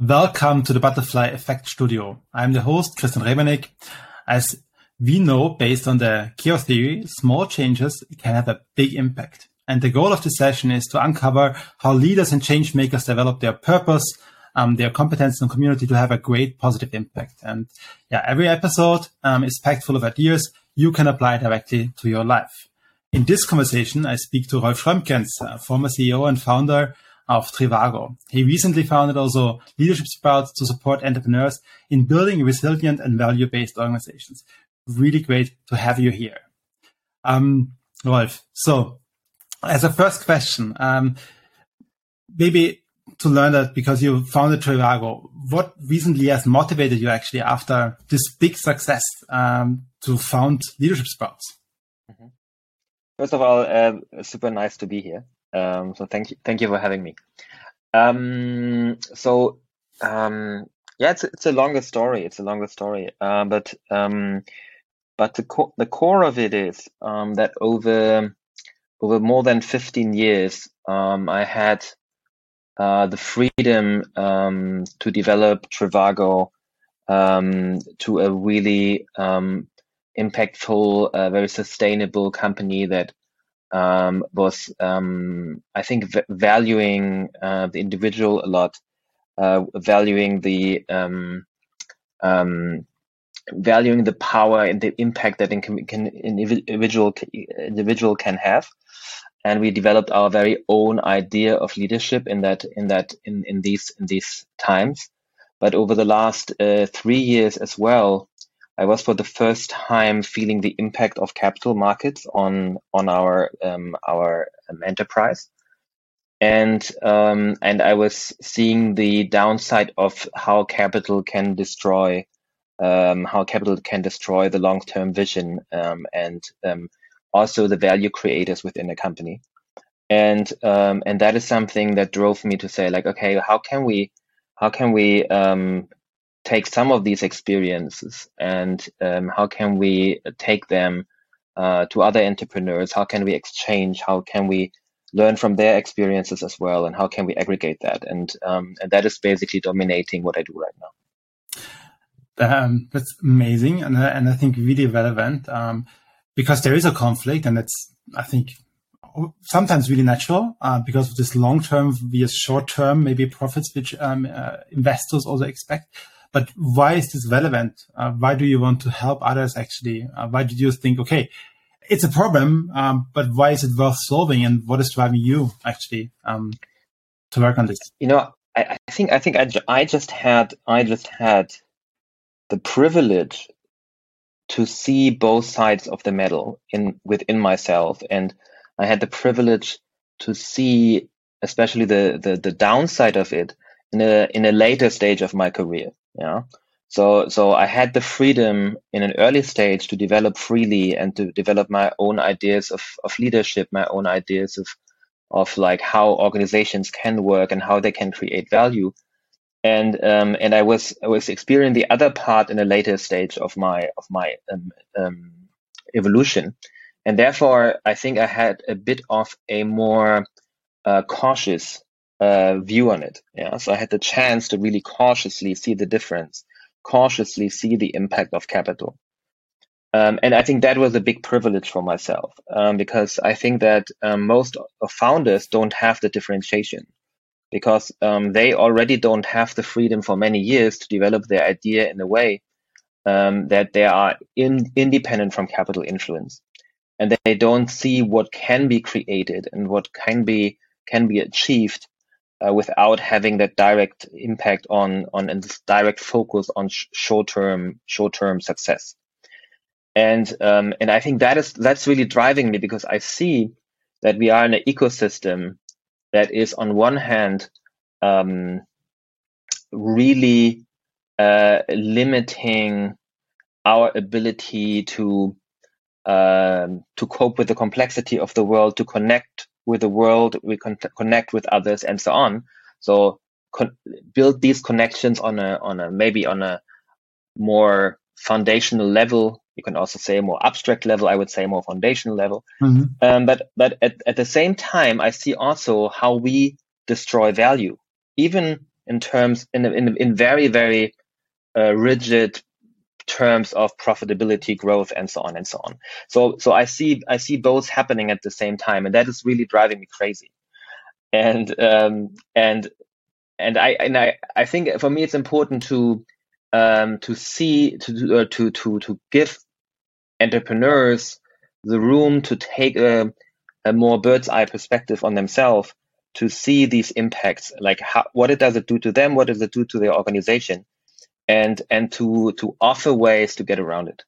Welcome to the Butterfly Effect Studio. I'm the host, Christian Rebernig. As we know, based on the chaos theory, small changes can have a big impact. And the goal of this session is to uncover how leaders and change makers develop their purpose, um, their competence and community to have a great positive impact. And yeah, every episode um, is packed full of ideas you can apply directly to your life. In this conversation, I speak to Rolf Schrömgens, former CEO and founder of Trivago. He recently founded also Leadership Sprouts to support entrepreneurs in building resilient and value-based organizations. Really great to have you here. Um, Rolf, so as a first question, um, maybe to learn that because you founded Trivago, what recently has motivated you actually after this big success um, to found Leadership Sprouts? Mm-hmm. First of all, uh, super nice to be here. Um, so thank you, thank you for having me. Um, so um, yeah, it's it's a longer story. It's a longer story. Uh, but um, but the co- the core of it is um, that over over more than 15 years, um, I had uh, the freedom um, to develop Trivago um, to a really um, impactful, uh, very sustainable company that um, was, um, I think, valuing uh, the individual a lot, uh, valuing the um, um, valuing the power and the impact that an can, individual individual can have, and we developed our very own idea of leadership in that in that in, in these in these times. But over the last uh, three years as well, I was for the first time feeling the impact of capital markets on on our um, our um, enterprise, and um, and I was seeing the downside of how capital can destroy um, how capital can destroy the long term vision um, and um, also the value creators within a company, and and that is something that drove me to say like okay how can we how can we um, take some of these experiences and um, how can we take them uh, to other entrepreneurs? How can we exchange? How can we learn from their experiences as well? And how can we aggregate that? And um, and that is basically dominating what I do right now. Um, that's amazing, and and I think really relevant um, because there is a conflict, and it's I think sometimes really natural uh, because of this long term vs short term maybe profits which um, uh, investors also expect but why is this relevant? Uh, why do you want to help others actually? Uh, why did you think, okay, it's a problem, um, but why is it worth solving? And what is driving you actually um, to work on this? You know, I, I think I think I, I just had I just had the privilege to see both sides of the medal in within myself, and I had the privilege to see especially the the, the downside of it in a in a later stage of my career. Yeah. So so I had the freedom in an early stage to develop freely and to develop my own ideas of, of leadership, my own ideas of of like how organizations can work and how they can create value. And um, and I was I was experiencing the other part in a later stage of my of my um, um, evolution, and therefore I think I had a bit of a more uh, cautious uh, view on it. Yeah, so I had the chance to really cautiously see the difference, cautiously see the impact of capital. Um, and I think that was a big privilege for myself um, because I think that um, most founders don't have the differentiation because um, they already don't have the freedom for many years to develop their idea in a way um, that they are in, independent from capital influence and they don't see what can be created and what can be can be achieved uh, without having that direct impact on on and this direct focus on sh- short term short term success. And um, and I think that is that's really driving me because I see that we are in an ecosystem that is on one hand um, really uh, limiting our ability to um, to cope with the complexity of the world, to connect with the world, we con- connect with others, and so on. So con- build these connections on a on a maybe on a more foundational level. You can also say a more abstract level. I would say more foundational level. Mm-hmm. Um, but but at, at the same time, I see also how we destroy value, even in terms in in, in very very uh, rigid terms of profitability growth and so on and so on. So so i see i see both happening at the same time and that is really driving me crazy. And um and and i and i i think for me it's important to um to see to uh, to to to give entrepreneurs the room to take a, a more bird's eye perspective on themselves to see these impacts like how, what it does it do to them? What does it do to their organization and and to to offer ways to get around it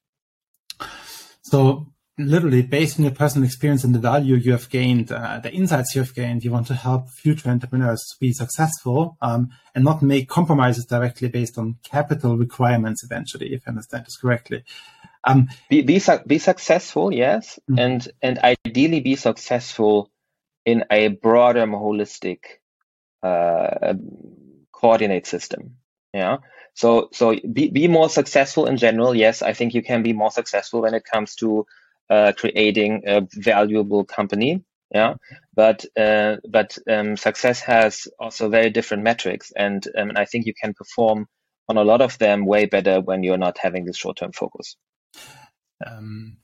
so literally based on your personal experience and the value you have gained uh, the insights you have gained you want to help future entrepreneurs to be successful um, and not make compromises directly based on capital requirements eventually if i understand this correctly um, be, be, be successful yes mm-hmm. and and ideally be successful in a broader, more holistic uh, coordinate system. Yeah. So so be, be more successful in general. Yes, I think you can be more successful when it comes to uh, creating a valuable company. Yeah, but uh, but um, success has also very different metrics, and um, I think you can perform on a lot of them way better when you're not having this short term focus. Um,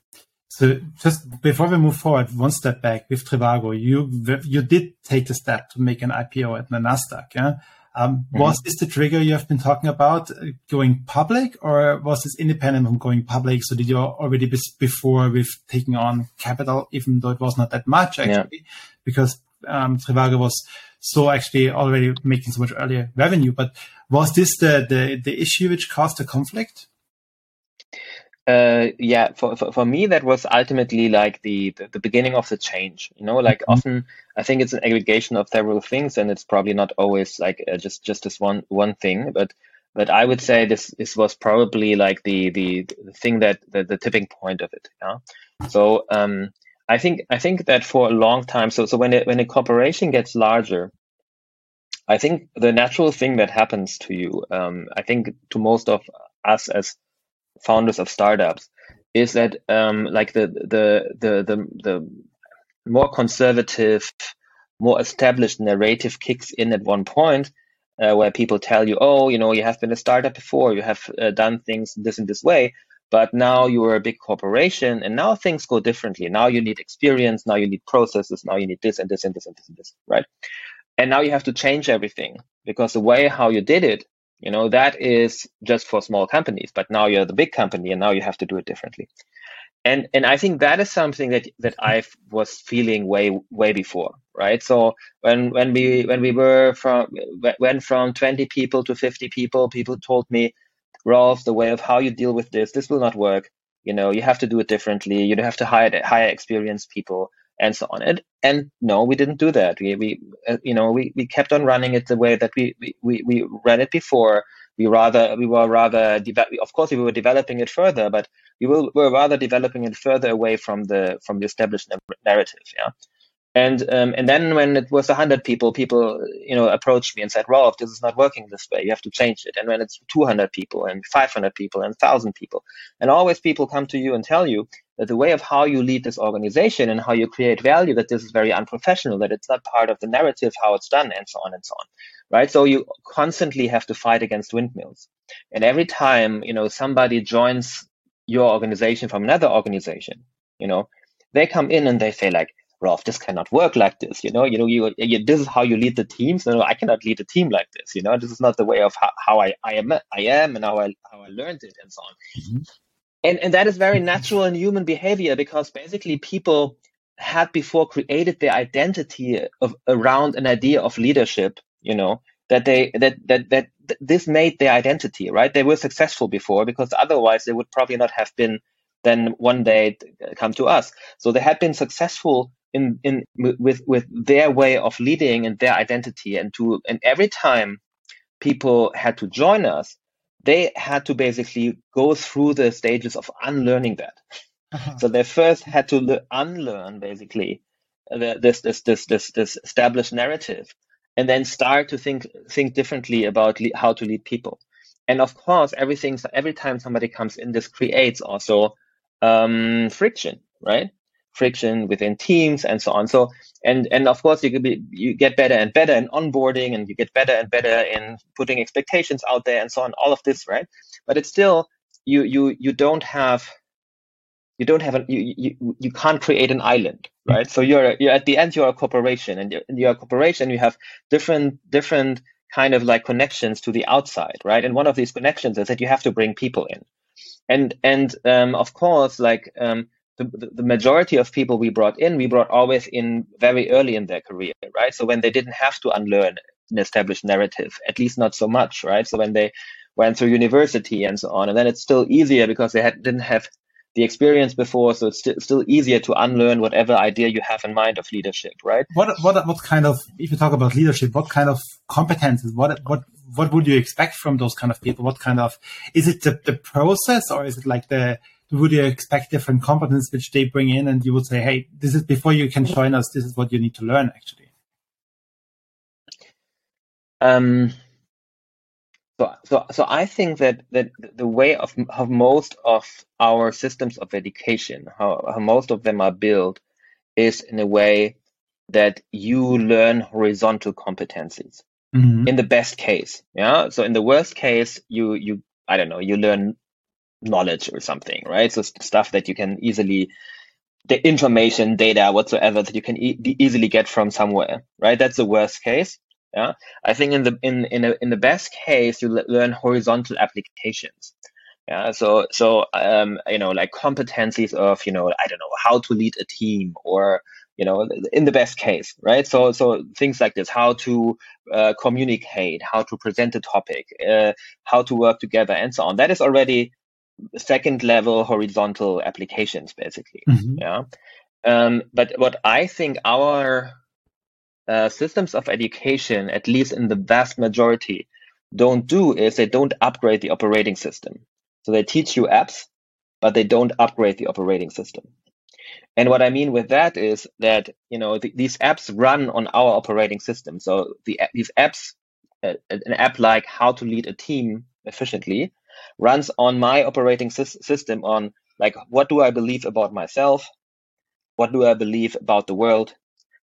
so just before we move forward, one step back with Trivago, you you did take the step to make an IPO at the Nasdaq. Yeah? Um, mm-hmm. Was this the trigger you have been talking about, uh, going public, or was this independent from going public? So did you already be before with taking on capital, even though it was not that much actually, yeah. because um, Trivago was so actually already making so much earlier revenue. But was this the the, the issue which caused the conflict? Uh, yeah, for, for, for me, that was ultimately like the, the, the beginning of the change. You know, like mm-hmm. often I think it's an aggregation of several things, and it's probably not always like uh, just just this one one thing. But but I would say this this was probably like the the, the thing that the, the tipping point of it. Yeah. So um, I think I think that for a long time. So so when it, when a corporation gets larger, I think the natural thing that happens to you, um, I think to most of us as founders of startups is that um, like the, the the the the more conservative, more established narrative kicks in at one point, uh, where people tell you, oh, you know, you have been a startup before, you have uh, done things this and this way, but now you are a big corporation, and now things go differently. Now you need experience, now you need processes, now you need this and this and this and this and this, right? And now you have to change everything because the way how you did it you know, that is just for small companies, but now you're the big company and now you have to do it differently. And and I think that is something that that I was feeling way way before, right? So when when we when we were from went from 20 people to 50 people, people told me, Rolf, the way of how you deal with this, this will not work. You know, you have to do it differently. You have to hire hire experienced people and so on. And and no, we didn't do that. We we uh, you know we, we kept on running it the way that we we, we ran it before. We rather we were rather de- of course we were developing it further, but we were rather developing it further away from the from the established narrative. Yeah. And um, and then when it was hundred people, people you know approached me and said, "Rolf, this is not working this way. You have to change it." And when it's two hundred people and five hundred people and thousand people, and always people come to you and tell you the way of how you lead this organization and how you create value, that this is very unprofessional, that it's not part of the narrative how it's done, and so on and so on, right? So you constantly have to fight against windmills, and every time you know somebody joins your organization from another organization, you know, they come in and they say like Rolf, this cannot work like this. You know, you know, you, you, this is how you lead the teams. No, I cannot lead a team like this. You know, this is not the way of how, how I, I am, I am, and how I how I learned it, and so on. Mm-hmm. And and that is very natural in human behavior because basically people had before created their identity of around an idea of leadership. You know, that they that that that this made their identity right. They were successful before because otherwise they would probably not have been then one day come to us. So they had been successful in in with with their way of leading and their identity and to and every time people had to join us they had to basically go through the stages of unlearning that. Uh-huh. so they first had to le- unlearn basically the, this, this this this this established narrative and then start to think think differently about le- how to lead people. And of course everything every time somebody comes in this creates also um, friction right friction within teams and so on. So and and of course you could be you get better and better in onboarding and you get better and better in putting expectations out there and so on. All of this, right? But it's still you you you don't have you don't have a you, you you can't create an island right so you're you're at the end you're a corporation and you're, you're a corporation you have different different kind of like connections to the outside right and one of these connections is that you have to bring people in and and um, of course like um, the, the majority of people we brought in we brought always in very early in their career right so when they didn't have to unlearn an established narrative at least not so much right so when they went through university and so on and then it's still easier because they had, didn't have the experience before, so it's st- still easier to unlearn whatever idea you have in mind of leadership, right? What what what kind of if you talk about leadership, what kind of competences, what what what would you expect from those kind of people? What kind of is it the, the process or is it like the would you expect different competences which they bring in and you would say, hey, this is before you can join us, this is what you need to learn actually? Um so, so, so I think that, that the way of how most of our systems of education, how, how most of them are built, is in a way that you learn horizontal competencies. Mm-hmm. In the best case, yeah. So in the worst case, you you I don't know, you learn knowledge or something, right? So stuff that you can easily the information, data, whatsoever that you can e- easily get from somewhere, right? That's the worst case. Yeah, I think in the in in a, in the best case, you learn horizontal applications. Yeah, so so um, you know like competencies of you know I don't know how to lead a team or you know in the best case right so so things like this how to uh, communicate how to present a topic uh, how to work together and so on that is already second level horizontal applications basically mm-hmm. yeah um, but what i think our uh, systems of education, at least in the vast majority, don't do is they don't upgrade the operating system. So they teach you apps, but they don't upgrade the operating system. And what I mean with that is that you know the, these apps run on our operating system. So the these apps, uh, an app like How to Lead a Team Efficiently, runs on my operating sy- system on like what do I believe about myself, what do I believe about the world,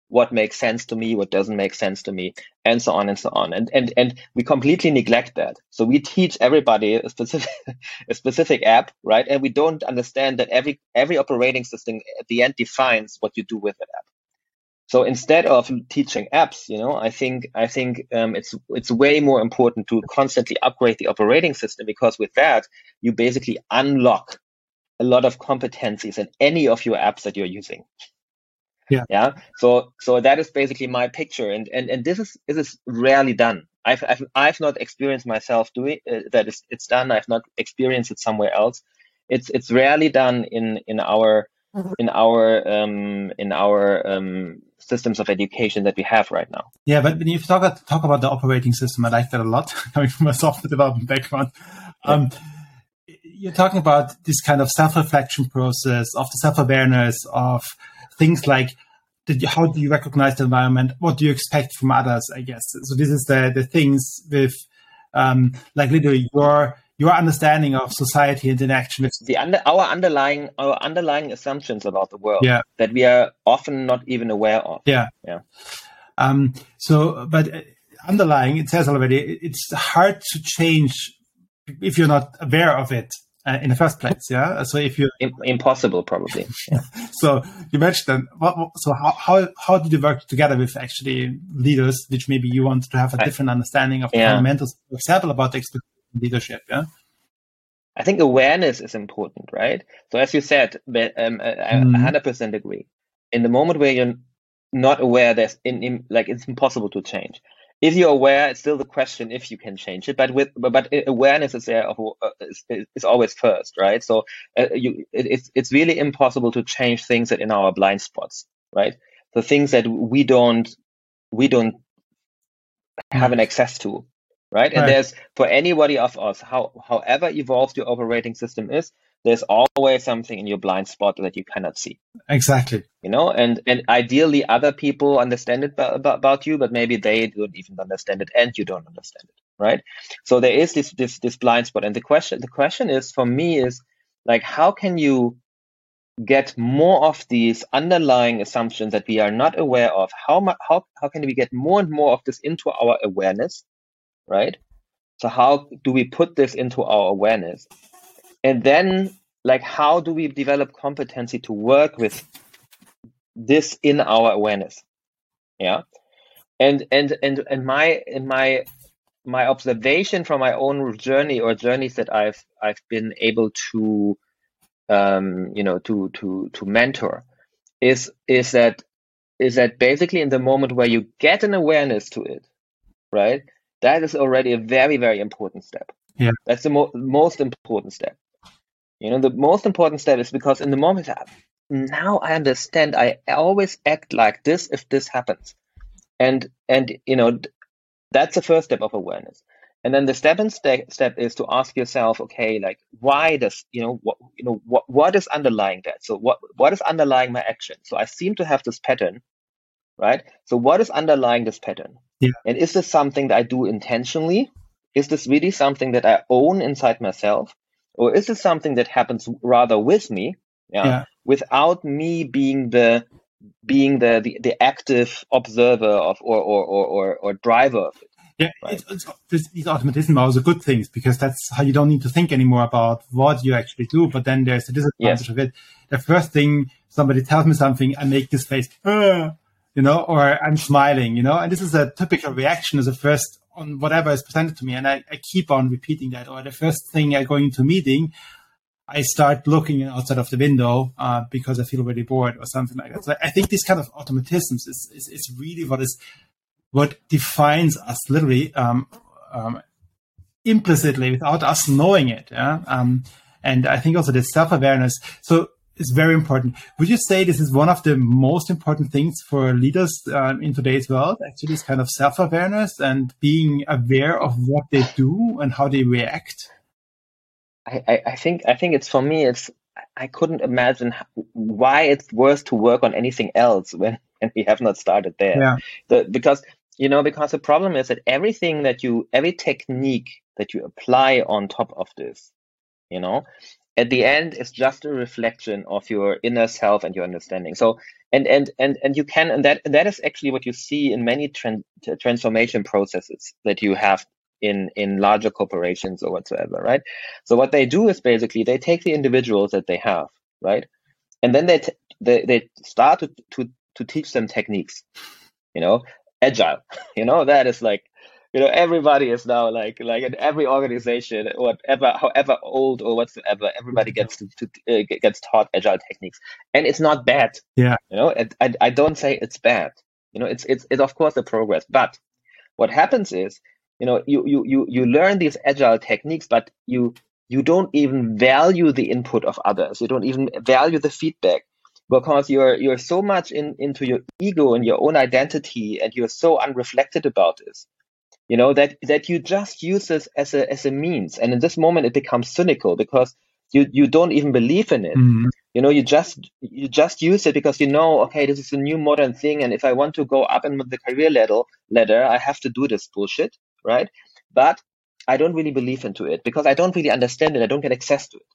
what makes sense to me, what doesn't make sense to me, and so on and so on. And and and we completely neglect that. So we teach everybody a specific a specific app, right? And we don't understand that every every operating system at the end defines what you do with that app. So instead of teaching apps, you know, I think I think um, it's it's way more important to constantly upgrade the operating system because with that you basically unlock a lot of competencies in any of your apps that you're using. Yeah. Yeah. So so that is basically my picture, and and and this is this is rarely done. I've I've, I've not experienced myself doing uh, that. Is it's done. I've not experienced it somewhere else. It's it's rarely done in in our mm-hmm. in our um in our um systems of education that we have right now. Yeah, but when you talk about, talk about the operating system, I like that a lot, coming from a software development background. Yeah. Um, you're talking about this kind of self-reflection process, of the self-awareness, of things like you, how do you recognize the environment? What do you expect from others? I guess so. This is the the things with um, like literally your your understanding of society and interaction with the under, our underlying our underlying assumptions about the world yeah. that we are often not even aware of. Yeah, yeah. Um, so, but underlying, it says already, it's hard to change if you're not aware of it uh, in the first place. Yeah. So if you impossible, probably. Yeah. so you mentioned what, so how, how, how did you work together with actually leaders, which maybe you want to have a different understanding of yeah. fundamentals, for example, about the leadership? Yeah. I think awareness is important, right? So as you said, um, I mm. 100% agree. In the moment where you're not aware, there's in, in, like it's impossible to change if you're aware, it's still the question if you can change it. But with but awareness is there of uh, is, is, always first, right? So uh, you it, it's it's really impossible to change things that in our blind spots, right? The things that we don't we don't have an access to, right? And there's for anybody of us, how however evolved your operating system is, there's always something in your blind spot that you cannot see. Exactly. You know, and and ideally other people understand it about, about you, but maybe they don't even understand it, and you don't understand it, right? So there is this this this blind spot, and the question the question is for me is like how can you get more of these underlying assumptions that we are not aware of, how mu- how how can we get more and more of this into our awareness, right? So how do we put this into our awareness? And then like how do we develop competency to work with this in our awareness? Yeah. And and and and my in my my observation from my own journey or journeys that I've I've been able to um, you know to to to mentor is is that is that basically in the moment where you get an awareness to it, right? That is already a very very important step. Yeah. That's the mo- most important step. You know, the most important step is because in the moment now I understand I always act like this if this happens. And and you know that's the first step of awareness. And then the second step, step is to ask yourself, okay, like why does you know what you know what what is underlying that? So what what is underlying my action? So I seem to have this pattern, right? So what is underlying this pattern? Yeah. And is this something that I do intentionally? Is this really something that I own inside myself? Or is this something that happens rather with me? Yeah. Yeah. Without me being the being the, the, the active observer of or, or, or, or, or driver of it. Yeah, Right. it's, it's, this, these automatism are also good things because that's how you don't need to think anymore about what you actually do. But then there's the disadvantage Yes. of it. The first thing somebody tells me something, I make this face, "Uh," you know, or I'm smiling, you know, and this is a typical reaction as a first on whatever is presented to me. And I, I keep on repeating that. Or the first thing I go into a meeting, I start looking outside of the window uh, because I feel really bored or something like that. So I think this kind of automatisms is, is, is really what is what defines us literally um, um, implicitly without us knowing it. Yeah? Um, and I think also the self awareness. So it's very important. Would you say this is one of the most important things for leaders um, in today's world? Actually, this kind of self awareness and being aware of what they do and how they react. I, I, I think I think it's for me it's I couldn't imagine why it's worth to work on anything else when, when we have not started there. Yeah. The, because you know because the problem is that everything that you every technique that you apply on top of this, you know, at the end is just a reflection of your inner self and your understanding. So and and and and you can and that and that is actually what you see in many tran- uh, transformation processes that you have in in larger corporations or whatsoever, right? So what they do is basically they take the individuals that they have, right, and then they t- they they start to, to to teach them techniques, you know, agile, you know, that is like, you know, everybody is now like like in every organization, whatever, however old or whatsoever, everybody gets to, to uh, gets taught agile techniques, and it's not bad, Yeah. you know, it, I I don't say it's bad, you know, it's it's it's of course a progress, but what happens is you know you you you, you learn these agile techniques but you you don't even value the input of others. You don't even value the feedback because you're you're so much in into your ego and your own identity and you're so unreflected about this you know that that you just use this as a as a means. And in this moment it becomes cynical because you you don't even believe in it. Mhm. you know you just you just use it because you know okay this is a new modern thing. And if i want to go up in the career ladder ladder i have to do this bullshit right? But i don't really believe into it because i don't really understand it. I don't get access to it.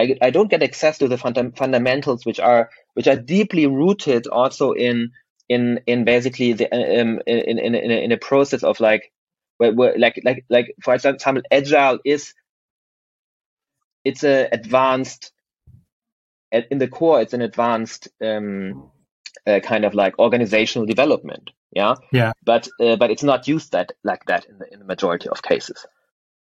I, I don't get access to the funda- fundamentals which are which are deeply rooted also in in in basically the um, in, in, in, a, in a process of like where, where like like like for example agile is it's a advanced in the core, it's an advanced um, uh, kind of like organizational development. Yeah. Yeah. But uh, but it's not used that like that in the in the majority of cases.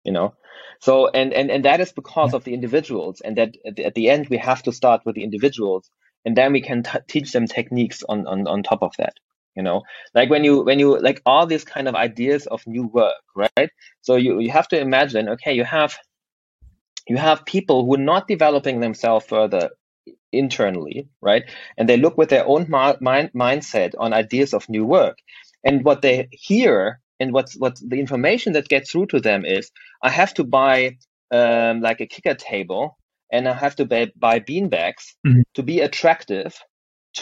You know. So and and and that is because Yeah. of the individuals, and that at the, at the end we have to start with the individuals, and then we can t- teach them techniques on on on top of that. You know, like when you when you like all these kind of ideas of new work, right? So you you have to imagine, okay, you have you have people who are not developing themselves further internally, right? And they look with their own mind, mindset on ideas of new work. And what they hear and what's what the information that gets through to them is, I have to buy um, like a kicker table, and I have to buy, buy beanbags Mhm. to be attractive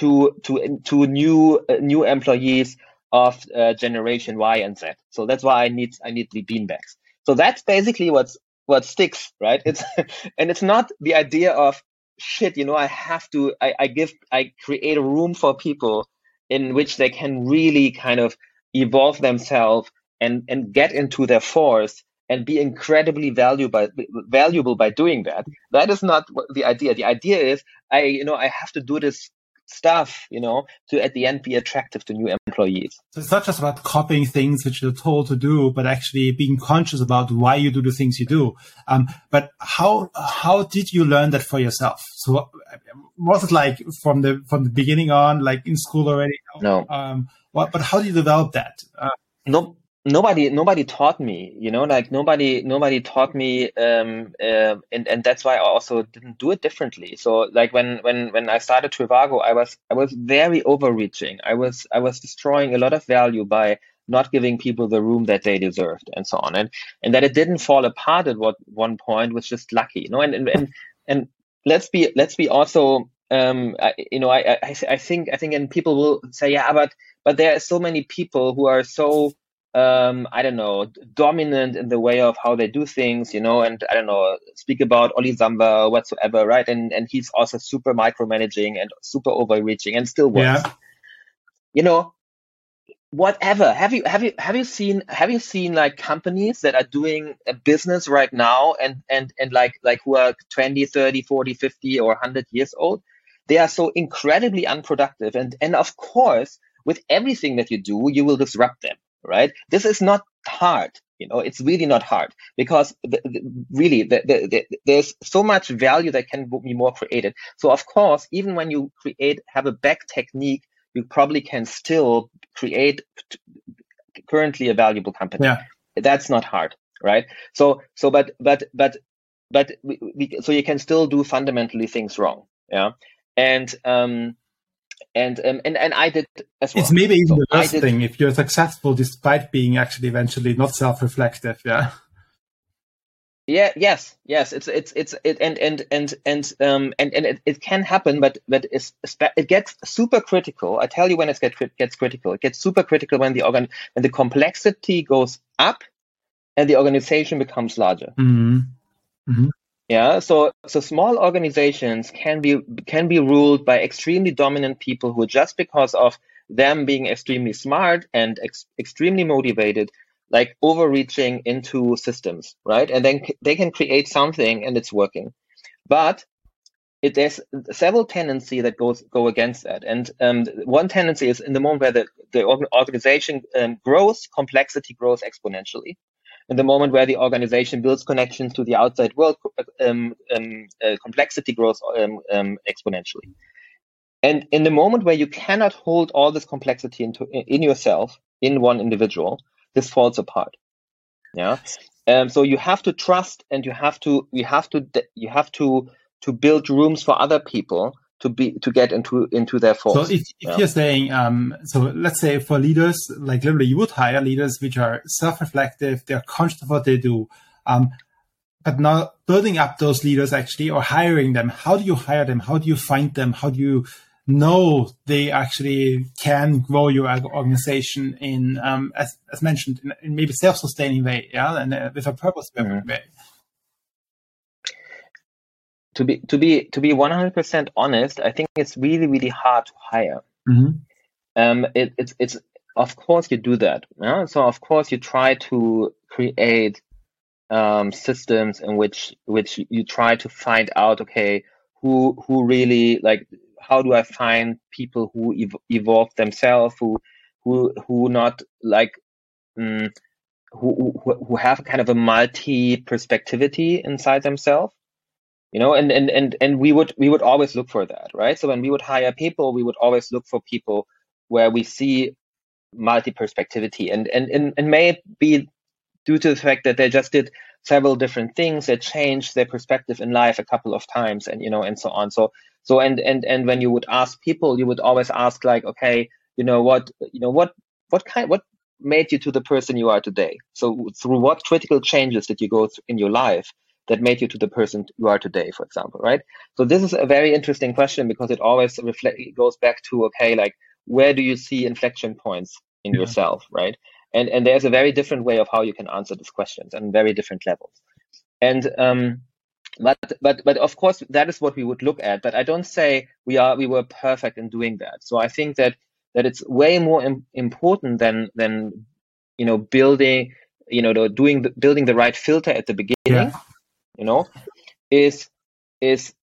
to to to new uh, new employees of uh, generation Y and Z. So that's why I need I need the beanbags. So that's basically what's what sticks, right? It's and it's not the idea of shit, you know, I have to, I, I give, I create a room for people in which they can really kind of evolve themselves and, and get into their force and be incredibly valuable by, valuable by doing that. That is not the idea. The idea is I, you know, I have to do this stuff, you know, to at the end be attractive to new employees. So it's not just about copying things which you're told to do, but actually being conscious about why you do the things you do. Um, but how how did you learn that for yourself? So was it like from the from the beginning on, like in school already? No. Um, what, but how do you develop that? Uh, no, nobody nobody taught me you know like nobody nobody taught me um uh, and and that's why i also didn't do it differently. So like when when when i started trivago i was i was very overreaching. I was i was destroying a lot of value by not giving people the room that they deserved and so on. And and that it didn't fall apart at what one point was just lucky you know and and and, and let's be let's be also um I, you know I, I i think i think and people will say yeah but but there are so many people who are so um, I don't know, dominant in the way of how they do things, you know, and I don't know, speak about Oli Samwer whatsoever, right? And and he's also super micromanaging and super overreaching and still works. Yeah. You know, whatever. Have you have you have you seen have you seen like companies that are doing a business right now and and and like like who are 20, 30, 40, 50 or 100 years old? They are so incredibly unproductive and and of course, with everything that you do, you will disrupt them right? This is not hard. You know, it's really not hard because the, the, really the, the, there's so much value that can be more created. So of course, even when you create, have a back technique, you probably can still create currently a valuable company. Yeah. That's not hard, right? So, so, but, but, but, but, we, we, so you can still do fundamentally things wrong. Yeah. And, um, and um, and and I did as well. It's maybe even so the worst did, thing if you're successful despite being actually eventually not self-reflective. Yeah. Yeah. Yes. Yes. It's it's it's it and and and and um and and it, it can happen, but but it's it gets super critical. I tell you when it gets gets critical. It gets super critical when the organ when the complexity goes up, and the organization becomes larger. Mm-hmm. Mm-hmm. Yeah, so so small organizations can be can be ruled by extremely dominant people who just because of them being extremely smart and ex- extremely motivated, like overreaching into systems, right? And then c- they can create something and it's working, but it, there's several tendency that goes go against that. And um, one tendency is in the moment where the, the organization um, grows, complexity grows exponentially in the moment where the organization builds connections to the outside world, um, um, uh, complexity grows um, um, exponentially. And in the moment where you cannot hold all this complexity into in yourself in one individual, this falls apart. Yeah. Um, so you have to trust, and you have to you have to you have to to build rooms for other people to be to get into into their force. So if, if yeah. you're saying, um, so let's say for leaders, like literally, you would hire leaders which are self-reflective, they're conscious of what they do, um, but now building up those leaders actually or hiring them. How do you hire them? How do you find them? How do you know they actually can grow your organization in, um, as, as mentioned, in, in maybe self-sustaining way, yeah, and uh, with a purpose-driven mm-hmm. way to be to be to be 100% honest i think it's really really hard to hire mm-hmm. um it, it's it's of course you do that yeah? so of course you try to create um, systems in which which you try to find out okay who who really like how do i find people who ev- evolve themselves who who who not like um, who, who who have kind of a multi perspectivity inside themselves you know and, and and and we would we would always look for that right? So when we would hire people we would always look for people where we see multi-perspectivity and and and, and may it be due to the fact that they just did several different things that changed their perspective in life a couple of times and you know and so on. So so and and and when you would ask people you would always ask like okay you know what you know what what kind what made you to the person you are today? So through what critical changes did you go through in your life that made you to the person you are today, for example, right? So this is a very interesting question because it always reflect it goes back to okay, like where do you see inflection points in yeah. yourself, right? And and there's a very different way of how you can answer these questions and very different levels. And um, but but but of course that is what we would look at but i don't say we are we were perfect in doing that so i think that that it's way more Im- important than than you know building you know the, doing the, building the right filter at the beginning yeah. You know is is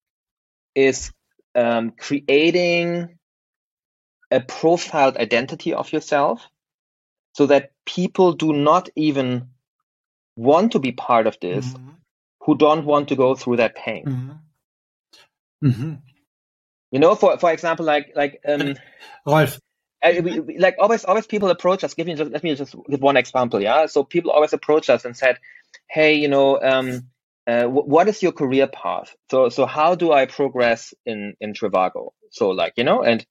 is um, creating a profiled identity of yourself so that people do not even want to be part of this mm-hmm who don't want to go through that pain. Mm-hmm. Mm-hmm. You know, for for example, like like um, Rolf. Uh, we, like always, always people approach us. Give me just let me just give one example. Yeah, so people always approach us and said, "Hey, you know, um, uh, what is your career path? So so how do I progress in in Trivago? So like you know, and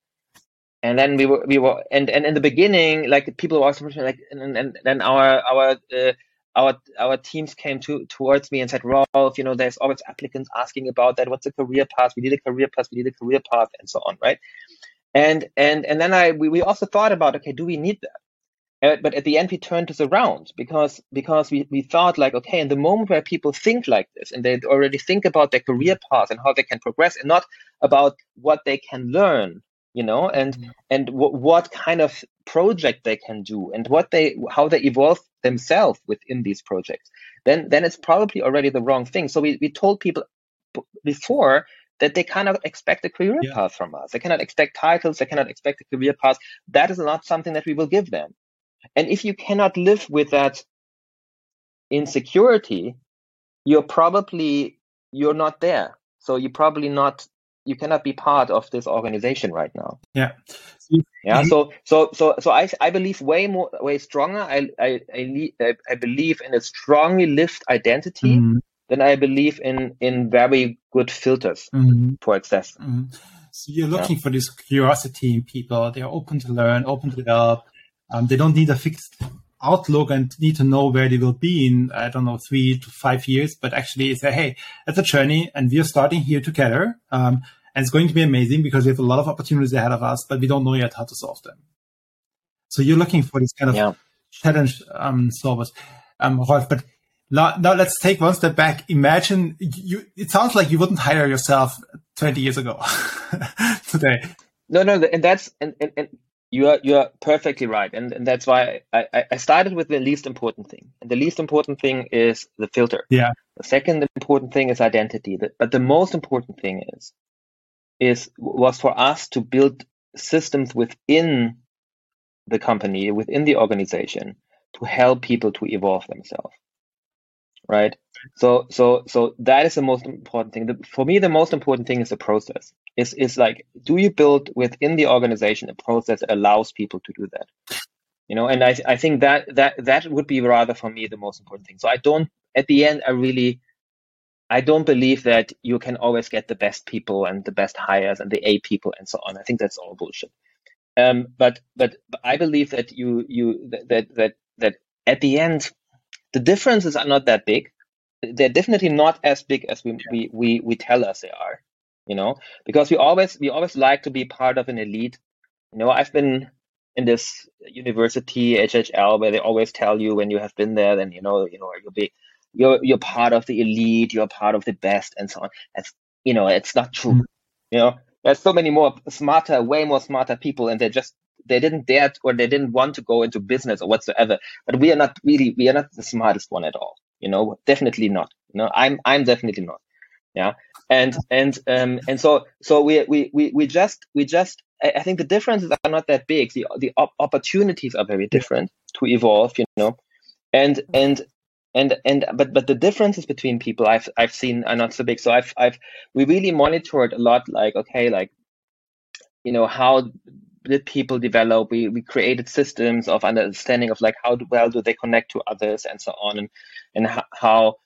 and then we were we were and and in the beginning, like people were also like and and then our our uh, our our teams came to towards me and said, Rolf, you know, there's always applicants asking about that. What's a career path? We need a career path. We need a career path, and so on, right? And and and then I we, we also thought about, okay, do we need that? Uh, but at the end, we turned this around because because we, we thought like, okay, in the moment where people think like this and they already think about their career path and how they can progress, and not about what they can learn you know and mm-hmm. and w- what kind of project they can do and what they how they evolve themselves within these projects then then it's probably already the wrong thing. So we, we told people b- before that they cannot expect a career yeah. path from us. They cannot expect titles. They cannot expect a career path. That is not something that we will give them and if you cannot live with that insecurity you're probably you're not there so you're probably not you cannot be part of this organization right now. Yeah. Yeah. So so so so I I believe way more way stronger. I I I, I believe in a strongly lived identity mm-hmm. than I believe in in very good filters mm-hmm. for access. Mm-hmm. So you're looking yeah. for this curiosity in people. They are open to learn, open to develop. Um, they don't need a fixed outlook and need to know where they will be in, I don't know, three to five years, but actually say, hey, it's a journey and we are starting here together. Um, and it's going to be amazing because we have a lot of opportunities ahead of us, but we don't know yet how to solve them. So you're looking for these kind of yeah. challenge um, solvers, um, Rolf. But now, now let's take one step back. Imagine you. It sounds like you wouldn't hire yourself 20 years ago today. No, no, and that's and, and, and you are you are perfectly right, and, and that's why I, I started with the least important thing, and the least important thing is the filter. Yeah. The second important thing is identity, but the most important thing is is was for us to build systems within the company, within the organization, to help people to evolve themselves. Right. So so so that is the most important thing. The, for me, the most important thing is the process. Is is like, do you build within the organization a process that allows people to do that? You know, and I I think that that that would be rather for me the most important thing. So I don't at the end I really I don't believe that you can always get the best people and the best hires and the A people and so on. I think that's all bullshit. Um, but, but but I believe that you you that that that at the end the differences are not that big they're definitely not as big as we, we, we, we tell us they are, you know, because we always, we always like to be part of an elite. You know, I've been in this university, HHL, where they always tell you when you have been there, then, you know, you know, you'll be, you're, you're part of the elite, you're part of the best and so on. That's, you know, it's not true. Mm-hmm. You know, there's so many more smarter, way more smarter people and they're just, they didn't dare to, or they didn't want to go into business or whatsoever. But we are not really, we are not the smartest one at all you know definitely not you know i'm i'm definitely not yeah and and um and so so we we we, we just we just I think the differences are not that big. The the op- opportunities are very different to evolve, you know, and and and and but but the differences between people I've I've seen are not so big. So I've I've we really monitored a lot. Like okay, like you know how did people develop? We we created systems of understanding of like how well do they connect to others and so on, and and how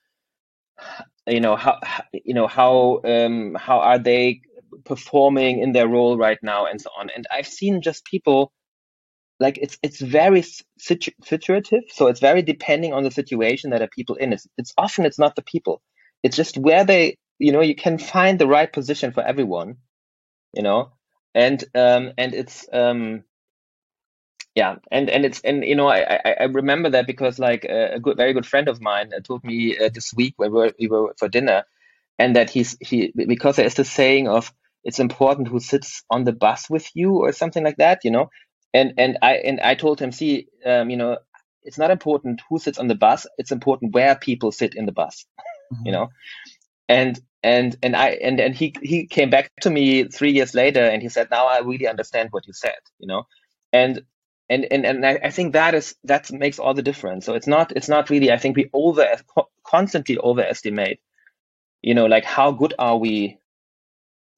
you know how you know how um, how are they performing in their role right now and so on. And I've seen just people like it's it's very situ- situative, so it's very depending on the situation that are people in. It's it's often it's not the people. It's just where they you know you can find the right position for everyone, you know and um, and it's um, yeah, and and it's and you know I I, I remember that because like a good very good friend of mine uh, told me uh, this week when we were, we were for dinner and that he's he because there is the saying of it's important who sits on the bus with you or something like that, you know. And and I and I told him, see, um, you know, it's not important who sits on the bus; it's important where people sit in the bus, mm-hmm. you know. And and and I and and he he came back to me three years later and he said, now I really understand what you said, you know. And and and and I, I think that is that makes all the difference. So it's not it's not really. I think we over constantly overestimate, you know, like how good are we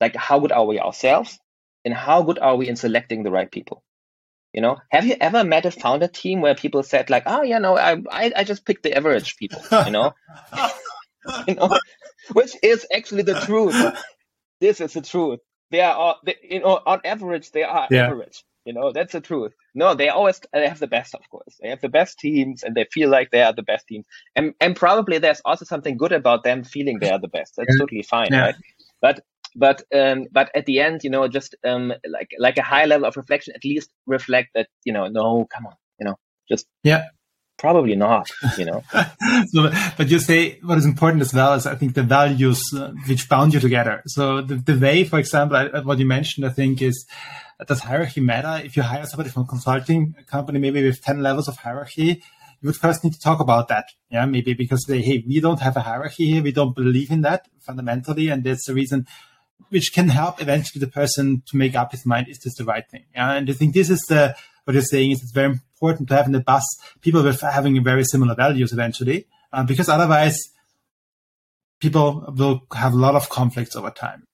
like how good are we ourselves and how good are we in selecting the right people you know have you ever met a founder team where people said like oh yeah no i i, I just picked the average people you know you know which is actually the truth. This is the truth. They are all they, you know on average they are yeah. average. You know that's the truth. No they always they have the best of course. They have the best teams and they feel like they are the best team and and probably there's also something good about them feeling they are the best. That's yeah. totally fine yeah. right? But but um, but at the end, you know, just um, like like a high level of reflection, at least reflect that you know, no, come on, you know, just yeah, probably not, you know. so, but you say what is important as well is I think the values uh, which bound you together. So the, the way, for example, I, what you mentioned, I think is does hierarchy matter? If you hire somebody from a consulting company, maybe with ten levels of hierarchy, you would first need to talk about that. Yeah, maybe because they, hey, we don't have a hierarchy here. We don't believe in that fundamentally. And that's the reason which can help eventually the person to make up his mind is this the right thing yeah and i think this is the what you're saying is it's very important to have in the bus people with having very similar values eventually. Uh, because otherwise people will have a lot of conflicts over time.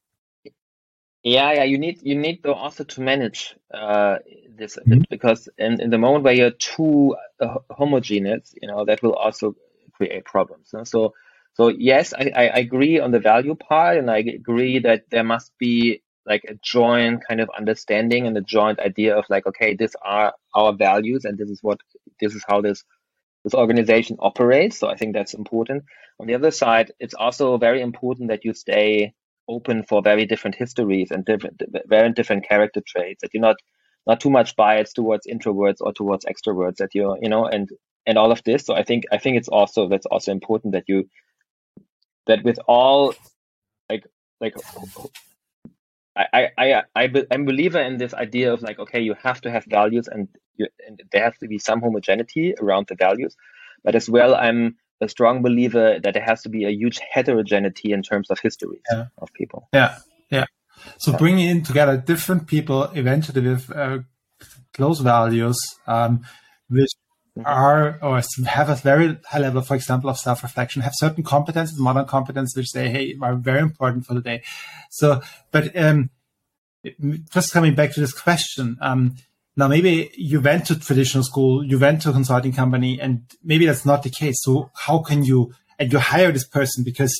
Yeah yeah you need you need also to manage uh, this mm-hmm. because in, in the moment where you're too uh, homogeneous you know that will also create problems. So so yes, I, I agree on the value part, and I agree that there must be like a joint kind of understanding and a joint idea of like, okay, these are our values, and this is what this is how this this organization operates. So I think that's important. On the other side, it's also very important that you stay open for very different histories and different very different character traits. That you're not not too much biased towards introverts or towards extroverts. That you're you know and and all of this. So I think I think it's also that's also important that you that with all like like I, I, I, I, am a believer in this idea of like, okay, you have to have values and, you, and there has to be some homogeneity around the values. But as well, I'm a strong believer that there has to be a huge heterogeneity in terms of histories yeah. of people. Yeah, yeah. So yeah. bringing in together different people eventually with uh, close values, um, which are or have a very high level, for example, of self-reflection, have certain competences, modern competences, which they hey are very important for the day. So, but um, just coming back to this question, um, now maybe you went to traditional school, you went to a consulting company, and maybe that's not the case. So how can you and you hire this person because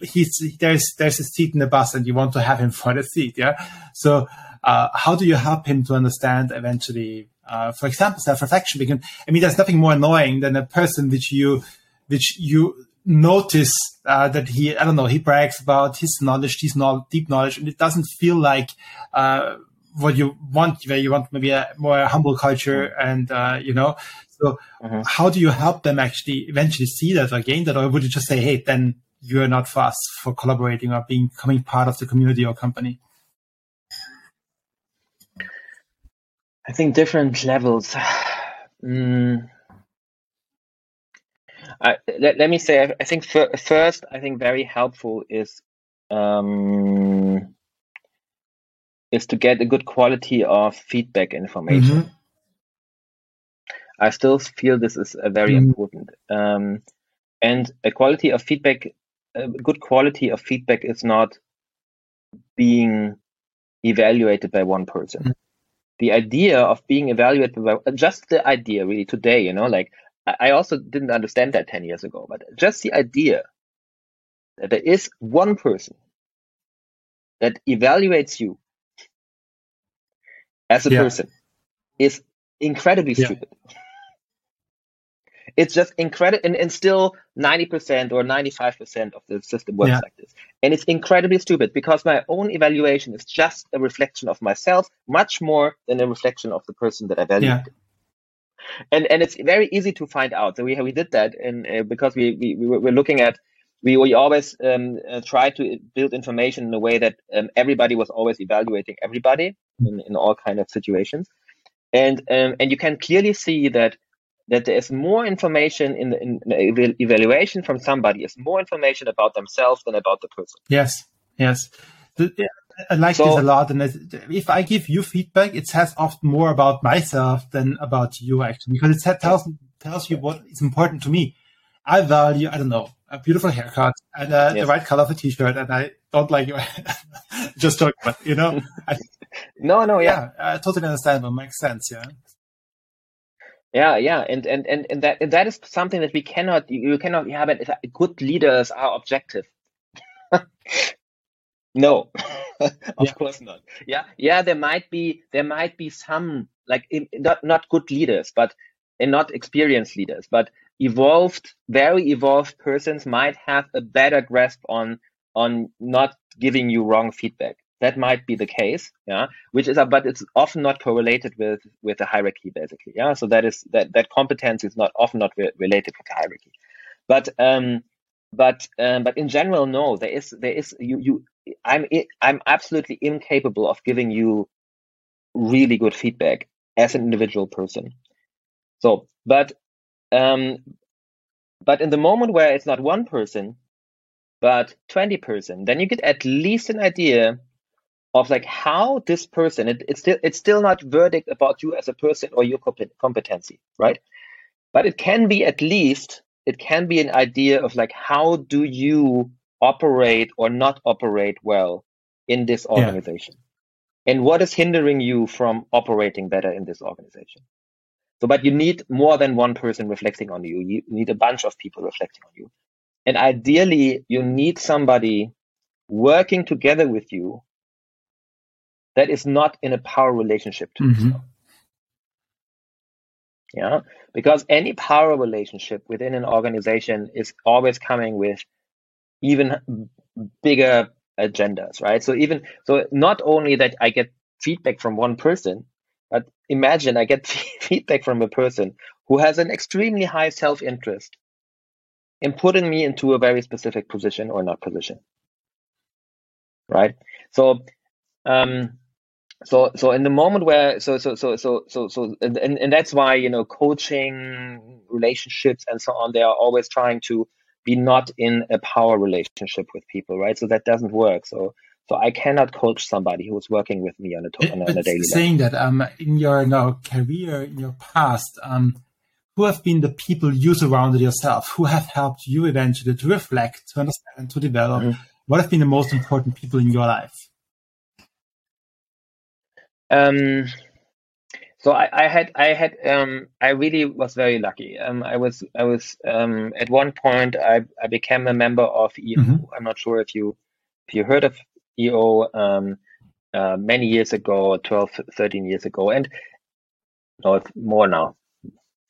he's there's there's a seat in the bus and you want to have him for the seat, yeah. So uh, how do you help him to understand eventually uh, for example, self-reflection. Because I mean, there's nothing more annoying than a person which you, which you notice uh, that he, I don't know, he brags about his knowledge, his knowledge, deep knowledge, and it doesn't feel like uh, what you want. Where you want maybe a more humble culture, and uh, you know. So, mm-hmm. how do you help them actually eventually see that or gain that, or would you just say, hey, then you're not for us for collaborating or being becoming part of the community or company? I think different levels. Mm. I, let, let me say, I, I think first, I think very helpful is um, is to get a good quality of feedback information. Mm-hmm. I still feel this is uh, very mm-hmm. important. Um, and a quality of feedback, a good quality of feedback is not being evaluated by one person. The idea of being evaluated by uh, just the idea really today, you know, like I also didn't understand that 10 years ago, but just the idea that there is one person that evaluates you as a yeah. person is incredibly yeah. stupid. It's just incredible, and, and still 90% or 95% of the system works yeah. like this. And it's incredibly stupid because my own evaluation is just a reflection of myself, much more than a reflection of the person that I value. Yeah. And and it's very easy to find out. So we we did that, and uh, because we we we were looking at we, we always um, uh, try to build information in a way that um, everybody was always evaluating everybody in, in all kind of situations and um, and you can clearly see that that there is more information in the, in the evaluation from somebody is more information about themselves than about the person yes yes the, I like so, this a lot. And if I give you feedback, it says often more about myself than about you, actually, because it tells tells you what is important to me. I value, I don't know, a beautiful haircut and uh, yes. the right color of a t-shirt, and I don't like you. just talking, but you know, I, no, no, yeah. yeah, I totally understand. But makes sense, yeah. Yeah, yeah, and and and and that and that is something that we cannot you cannot yeah, but good leaders are objective. no, of yeah. course not. Yeah, yeah, there might be there might be some like not not good leaders, but and not experienced leaders, but evolved, very evolved persons might have a better grasp on on not giving you wrong feedback. That might be the case, yeah. Which is, but it's often not correlated with with the hierarchy, basically, yeah. So that is that that competence is not often not re- related with the hierarchy, but um, but um, but in general, no. There is there is you you. I'm I'm absolutely incapable of giving you really good feedback as an individual person. So, but um, but in the moment where it's not one person, but 20 person, then you get at least an idea of like how this person, it, it's still it's still not verdict about you as a person or your competency, right? But it can be at least it can be an idea of like how do you operate or not operate well in this organization, yeah. and what is hindering you from operating better in this organization. So, but you need more than one person reflecting on you. You need a bunch of people reflecting on you. And ideally, you need somebody working together with you that is not in a power relationship to mm-hmm. yourself. Yeah, because any power relationship within an organization is always coming with even bigger agendas, right? So even so, not only that I get feedback from one person, but imagine I get feedback from a person who has an extremely high self interest in putting me into a very specific position or not position. Right? So, um, so so in the moment where so so so so so so and, and that's why you know coaching relationships and so on they are always trying to be not in a power relationship with people right so that doesn't work so so I cannot coach somebody who's working with me on a, on a, on a daily saying level. that um, in your now career, in your past, um, who have been the people you surrounded yourself, who have helped you eventually to reflect, to understand, to develop? Mm-hmm. What have been the most important people in your life? Um, so I, I, had I had um, I really was very lucky. Um, I was I was um, at one point I, I became a member of EO. Mm-hmm. I'm not sure if you if you heard of EO um, uh, many years ago, 12, 13 years ago, and no, more now,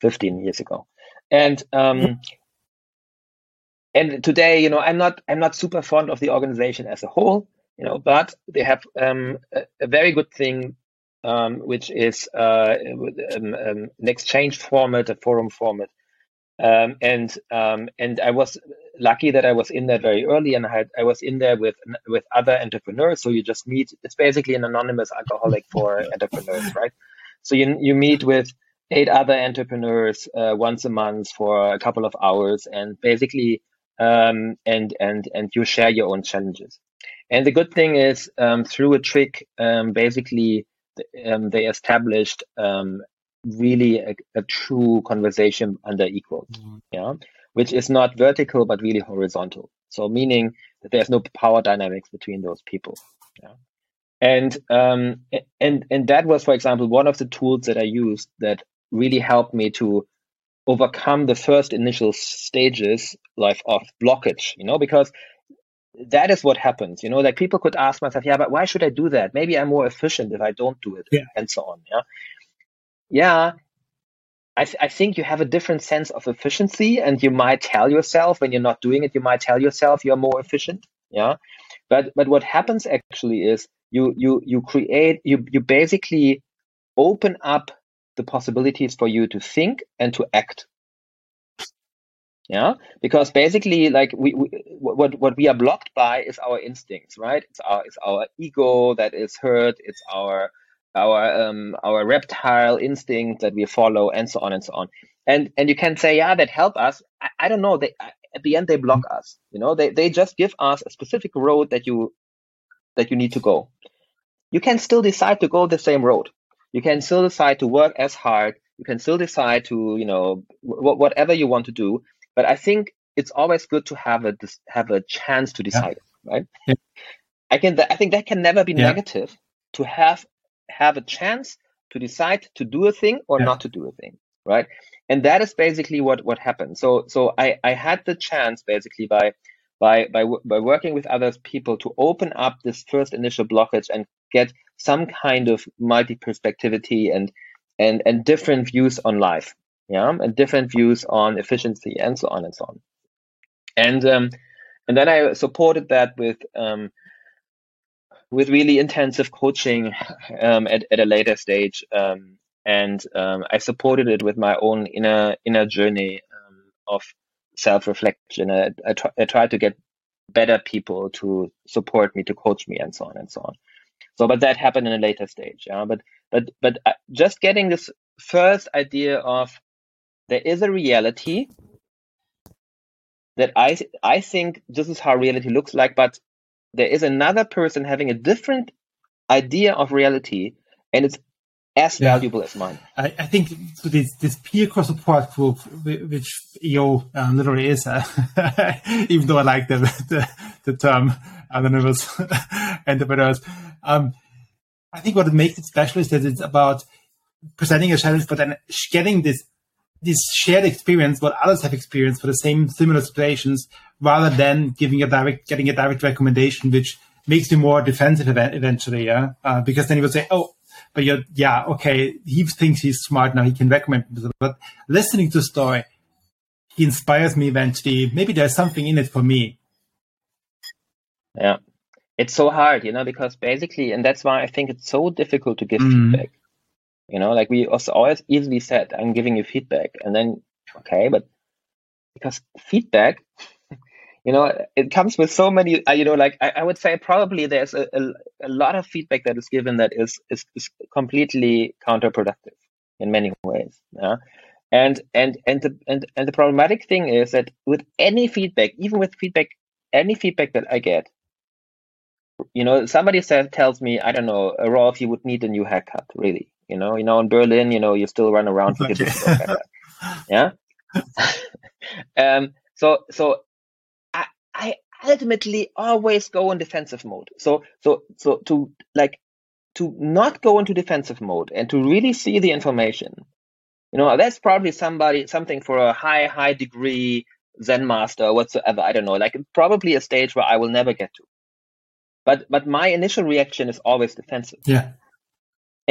15 years ago. And um, and today, you know, I'm not I'm not super fond of the organization as a whole, you know, but they have um, a, a, very good thing, um, which is uh, um, um, an exchange format, a forum format, um, and um, and I was lucky that I was in there very early, and I had I was in there with with other entrepreneurs. So you just meet. It's basically an anonymous alcoholic for entrepreneurs, right? So you you meet with eight other entrepreneurs uh, once a month for a couple of hours, and basically um, and and and you share your own challenges. And the good thing is, um, through a trick, um, basically um, they established um, really a, a, true conversation under equals. Mm-hmm. Yeah which is not vertical but really horizontal. So meaning that there's no power dynamics between those people. Yeah. And um, and and that was, for example, one of the tools that I used that really helped me to overcome the first initial stages like of blockage. You know, because that is what happens. You know, like people could ask myself, yeah, but why should I do that? Maybe I'm more efficient if I don't do it, yeah. and so on. Yeah, yeah, I, th- I, think you have a different sense of efficiency and you might tell yourself when you're not doing it you might tell yourself you're more efficient yeah but but what happens actually is you you you create you you basically open up the possibilities for you to think and to act yeah because basically like we, we what what we are blocked by is our instincts, right? It's our it's our ego that is hurt. It's our our um our reptile instinct that we follow, and so on and so on. And and you can say, yeah, that help us. I, I don't know. They at the end they block us. You know, they they just give us a specific road that you that you need to go. You can still decide to go the same road. You can still decide to work as hard. You can still decide to you know whatever you want to do. But I think it's always good to have a have a chance to decide, yeah. right? Yeah. I can I think that can never be yeah. negative to have have a chance to decide to do a thing or not to do a thing, right? And that is basically what what happened. So so I I had the chance basically by by by by working with other people to open up this first initial blockage and get some kind of multi perspectivity and and and different views on life yeah and different views on efficiency and so on and so on and um, and then I supported that with um, with really intensive coaching um, at, at a later stage, um, and um, I supported it with my own inner inner journey um, of self reflection. I, I, try, I tried to get better people to support me, to coach me, and so on and so on. So, but that happened in a later stage. Yeah, but but but uh, just getting this first idea of there is a reality that I I think this is how reality looks like, but there is another person having a different idea of reality, and it's as yeah. valuable as mine. I, I think this this peer cross support group, which EO um, literally is, uh, even though I like the the, the term anonymous entrepreneurs, um, I think what makes it special is that it's about presenting a challenge, but then getting this this shared experience, what others have experienced for the same similar situations, rather than giving a direct, getting a direct recommendation, which makes you more defensive eventually. Yeah, uh, because then you would say, "Oh, but you're, yeah, okay, he thinks he's smart now, he can recommend." But listening to story, he inspires me eventually. Maybe there's something in it for me. Yeah, it's so hard, you know, because basically, and that's why I think it's so difficult to give mm. feedback you know, like we also always easily said, I'm giving you feedback. And then, okay, but because feedback, you know, it comes with so many, uh, you know, like I, I, would say probably there's a, a, a, lot of feedback that is given that is, is, is completely counterproductive in many ways. Yeah. And, and, and the, and, and the problematic thing is that with any feedback, even with feedback, any feedback that I get, you know, somebody says, tells me, I don't know, Rolf, you would need a new haircut, really. You know, you know, in Berlin, you know, you still run around with your yeah. um. So so, I I ultimately always go in defensive mode. So so so to like to not go into defensive mode and to really see the information. You know, that's probably somebody something for a high high degree Zen master or whatsoever. I don't know. Like probably a stage where I will never get to. But but my initial reaction is always defensive. Yeah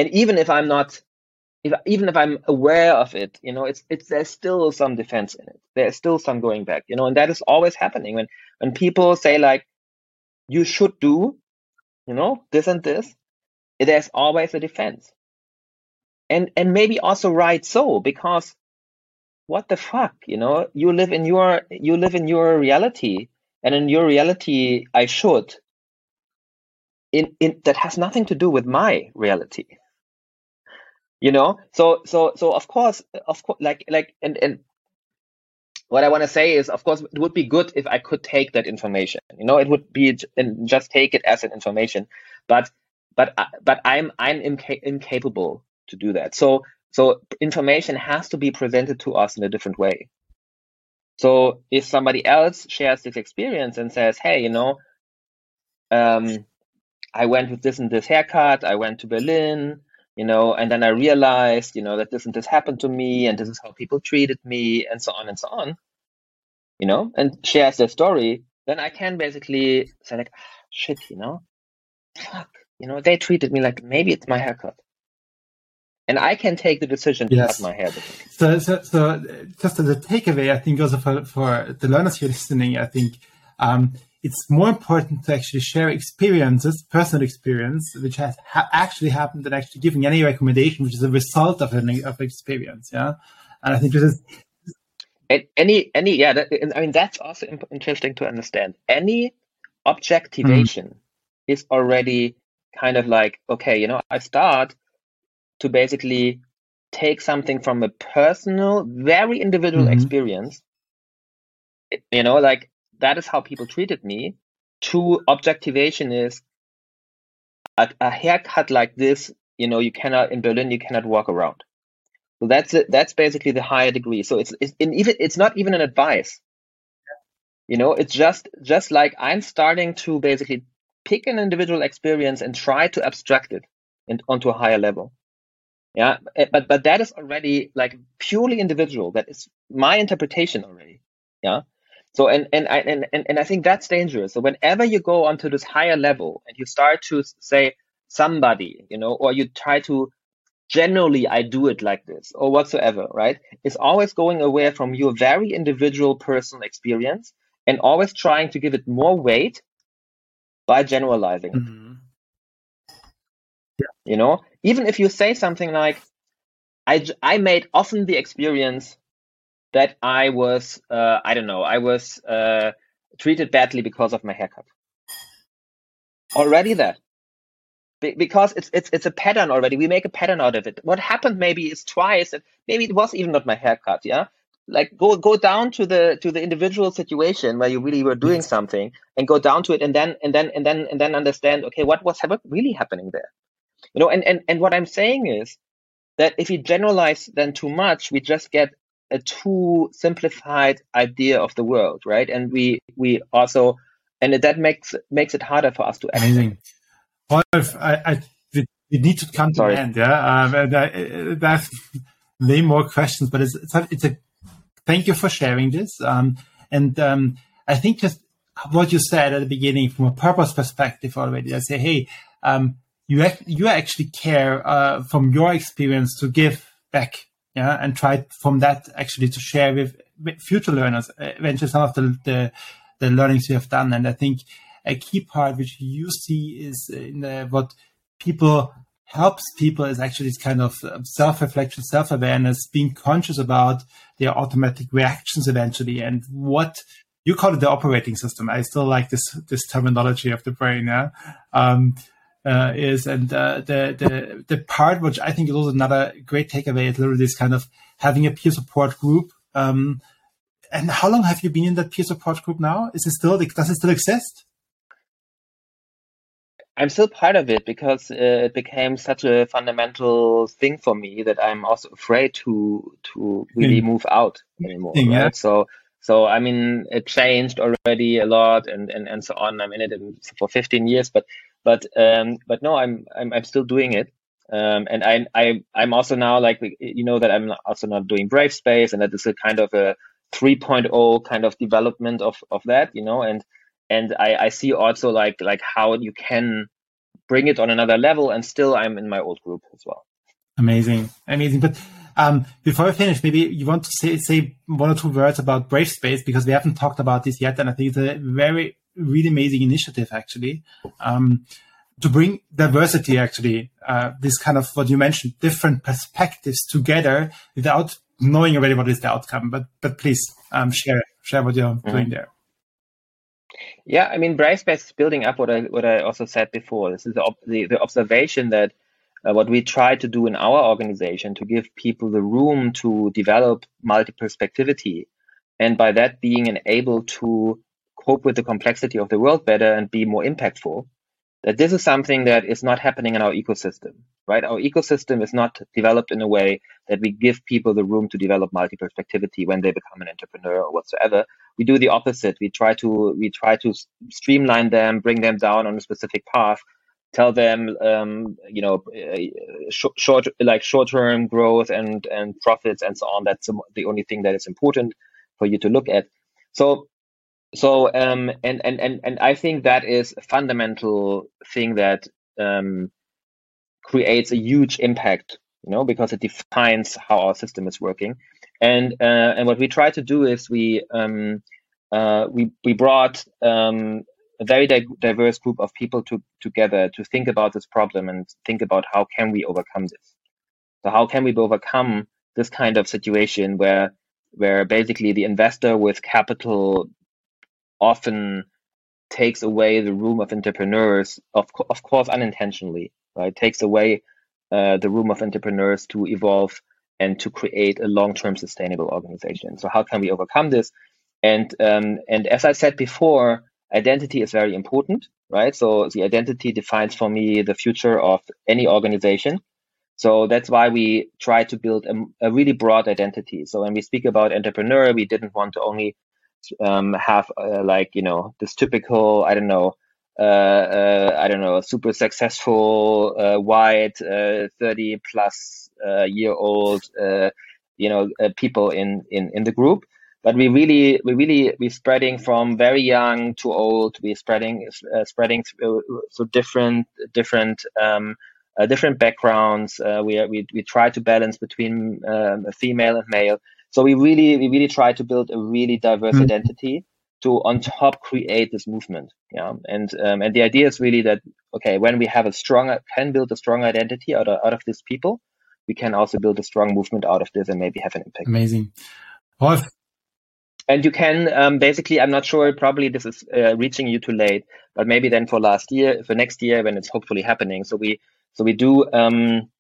and even if i'm not if, even if i'm aware of it you know it's it's there's still some defense in it. There's still some going back you know and that is always happening when when people say like you should do you know this and this there's always a defense. And and maybe also right so because what the fuck you know? You live in your you live in your reality and in your reality i should. In, in that has nothing to do with my reality you know? So so so of course of course like like and and what i want to say is of course it would be good if i could take that information. You know it would be and just take it as an information. But but uh, but i'm i'm inca- incapable to do that. So so information has to be presented to us in a different way. So if somebody else shares this experience and says hey you know um i went with this and this haircut. I went to berlin you know, and then I realized, you know, that this and this happened to me and this is how people treated me and so on and so on, you know, and shares their story, then I can basically say like, ah, shit, you know, fuck, you know, they treated me like maybe it's my haircut. And I can take the decision to yes. cut my hair. So, so, so just as a takeaway, I think also for, for the learners here listening, I think um, it's more important to actually share experiences, personal experience, which has ha- actually happened than actually giving any recommendation, which is a result of an of experience. Yeah. And I think this is any any yeah that, i mean that's also interesting to understand any objectivation mm. is already kind of like okay you know i start to basically take something from a personal very individual mm-hmm. experience you know like that is how people treated me to objectivation is a, a haircut like this you know you cannot in berlin you cannot walk around so that's it. That's basically the higher degree. So it's, it's even it's not even an advice. You know, it's just just like I'm starting to basically pick an individual experience and try to abstract it and onto a higher level. Yeah, eh, but but that is already like purely individual. That is my interpretation already. Yeah. So and and I and, and, and I think that's dangerous. So whenever you go onto this higher level and you start to say somebody, you know, or you try to generally I do it like this or whatsoever, right? It's always going away from your very individual personal experience and always trying to give it more weight by generalizing mm-hmm. Yeah. You know, even if you say something like, I, I made often the experience that I was, uh, I don't know, I was uh, treated badly because of my haircut. Already that because it's it's it's a pattern already. We make a pattern out of it. What happened maybe is twice, and maybe it was even not my haircut. Yeah, like go go down to the to the individual situation where you really were doing something, and go down to it, and then and then and then and then understand. Okay, what was really happening there? You know, and and and what I'm saying is that if we generalize then too much, we just get a too simplified idea of the world, right? And we we also and that makes makes it harder for us to. Amazing. Rolf, I, I, we, need to come Sorry. to the end. Yeah, um, there, there's way more questions, but it's, it's a, it's a thank you for sharing this. Um, and um, I think just what you said at the beginning from a purpose perspective already. I say, hey, um, you you actually care uh, from your experience to give back, yeah, and try from that actually to share with, with future learners eventually some of the, the the learnings you have done. And I think a key part which you see is in the, what people helps people is actually this kind of self-reflection, self-awareness, being conscious about their automatic reactions eventually and what you call it the operating system. I still like this this terminology of the brain. Yeah, um, uh, is and uh, the the the part which I think is also another great takeaway is literally this kind of having a peer support group. Um, and how long have you been in that peer support group now? Is it still does it still exist? I'm still part of it because uh, it became such a fundamental thing for me that I'm also afraid to to really mm. move out anymore. Yeah. Right? So so I mean it changed already a lot and and, and so on. I'm in it for 15 years, but but um but no, I'm I'm I'm still doing it. Um, and I, I, I'm also now like, you know, that I'm also not doing Brave Space and that is a kind of a 3.0 kind of development of, of that, you know, and, and I, I see also like like how you can bring it on another level and still i'm in my old group as well. Amazing. Amazing. But um, before we finish maybe you want to say, say one or two words about brave space because we haven't talked about this yet and i think it's a very really amazing initiative actually um, to bring diversity actually uh, this kind of what you mentioned different perspectives together without knowing already what is the outcome but but please um, share share what you're mm-hmm. doing there yeah, I mean, Brave Space is building up what I what I also said before. This is the the, the observation that uh, what we try to do in our organization to give people the room to develop multi-perspectivity, and by that being able to cope with the complexity of the world better and be more impactful that this is something that is not happening in our ecosystem, right? Our ecosystem is not developed in a way that we give people the room to develop multi-perspectivity when they become an entrepreneur or whatsoever. We do the opposite. We try to we try to streamline them, bring them down on a specific path, tell them, um, you know, uh, short, short like short-term growth and and profits and so on. That's the only thing that is important for you to look at. So so um, and and and and I think that is a fundamental thing that um, creates a huge impact, you know, because it defines how our system is working. And uh, and what we try to do is we um, uh, we we brought um, a very di- diverse group of people to, together to think about this problem and think about how can we overcome this. So how can we overcome this kind of situation where where basically the investor with capital often takes away the room of entrepreneurs, of, of course, unintentionally, right? Takes away uh, the room of entrepreneurs to evolve and to create a long-term sustainable organization. So how can we overcome this? And um, and as I said before, identity is very important, right? So the identity defines for me the future of any organization. So that's why we try to build a, a really broad identity. So when we speak about entrepreneur, we didn't want to only um, have uh, like you know this typical I don't know uh, uh, I don't know super successful uh, white uh, thirty plus uh, year old you know people in, in in the group. But we really we really we're spreading from very young to old. We're spreading spreading through, different different. Um, different backgrounds. We, we we try to balance between um, female and male. So we really we really try to build a really diverse mm-hmm. identity to on top create this movement. Yeah, and um, and the idea is really that okay, when we have a strong can build a strong identity out of, out of these people, we can also build a strong movement out of this and maybe have an impact. Amazing. Well, and you can um, basically, I'm not sure, probably this is uh, reaching you too late, but maybe then for last year, for next year, when it's hopefully happening. So we, so we do um,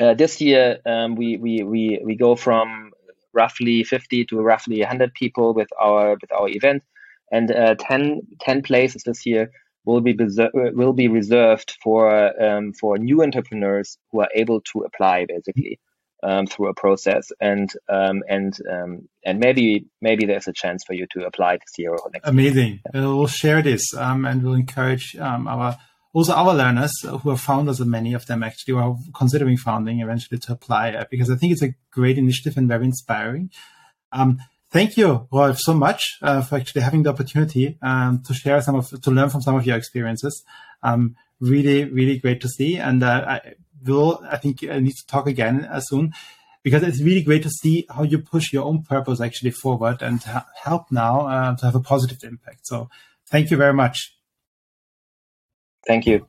uh, this year, um, we, we we we go from roughly 50 to roughly 100 people with our with our event, and uh, 10, 10 places this year will be will be reserved for um, for new entrepreneurs who are able to apply basically um, through a process, and um, and um, and maybe maybe there's a chance for you to apply this year or next. Amazing. Year. We'll share this um, and we'll encourage um, our also our learners who are founders and many of them actually are considering founding eventually to apply uh, because I think it's a great initiative and very inspiring. Um, thank you, Rolf, so much uh, for actually having the opportunity um, to share some of, to learn from some of your experiences. Um, really, really great to see. And uh, I will, I think I need to talk again uh, soon because it's really great to see how you push your own purpose actually forward and help now uh, to have a positive impact. So thank you very much. Thank you.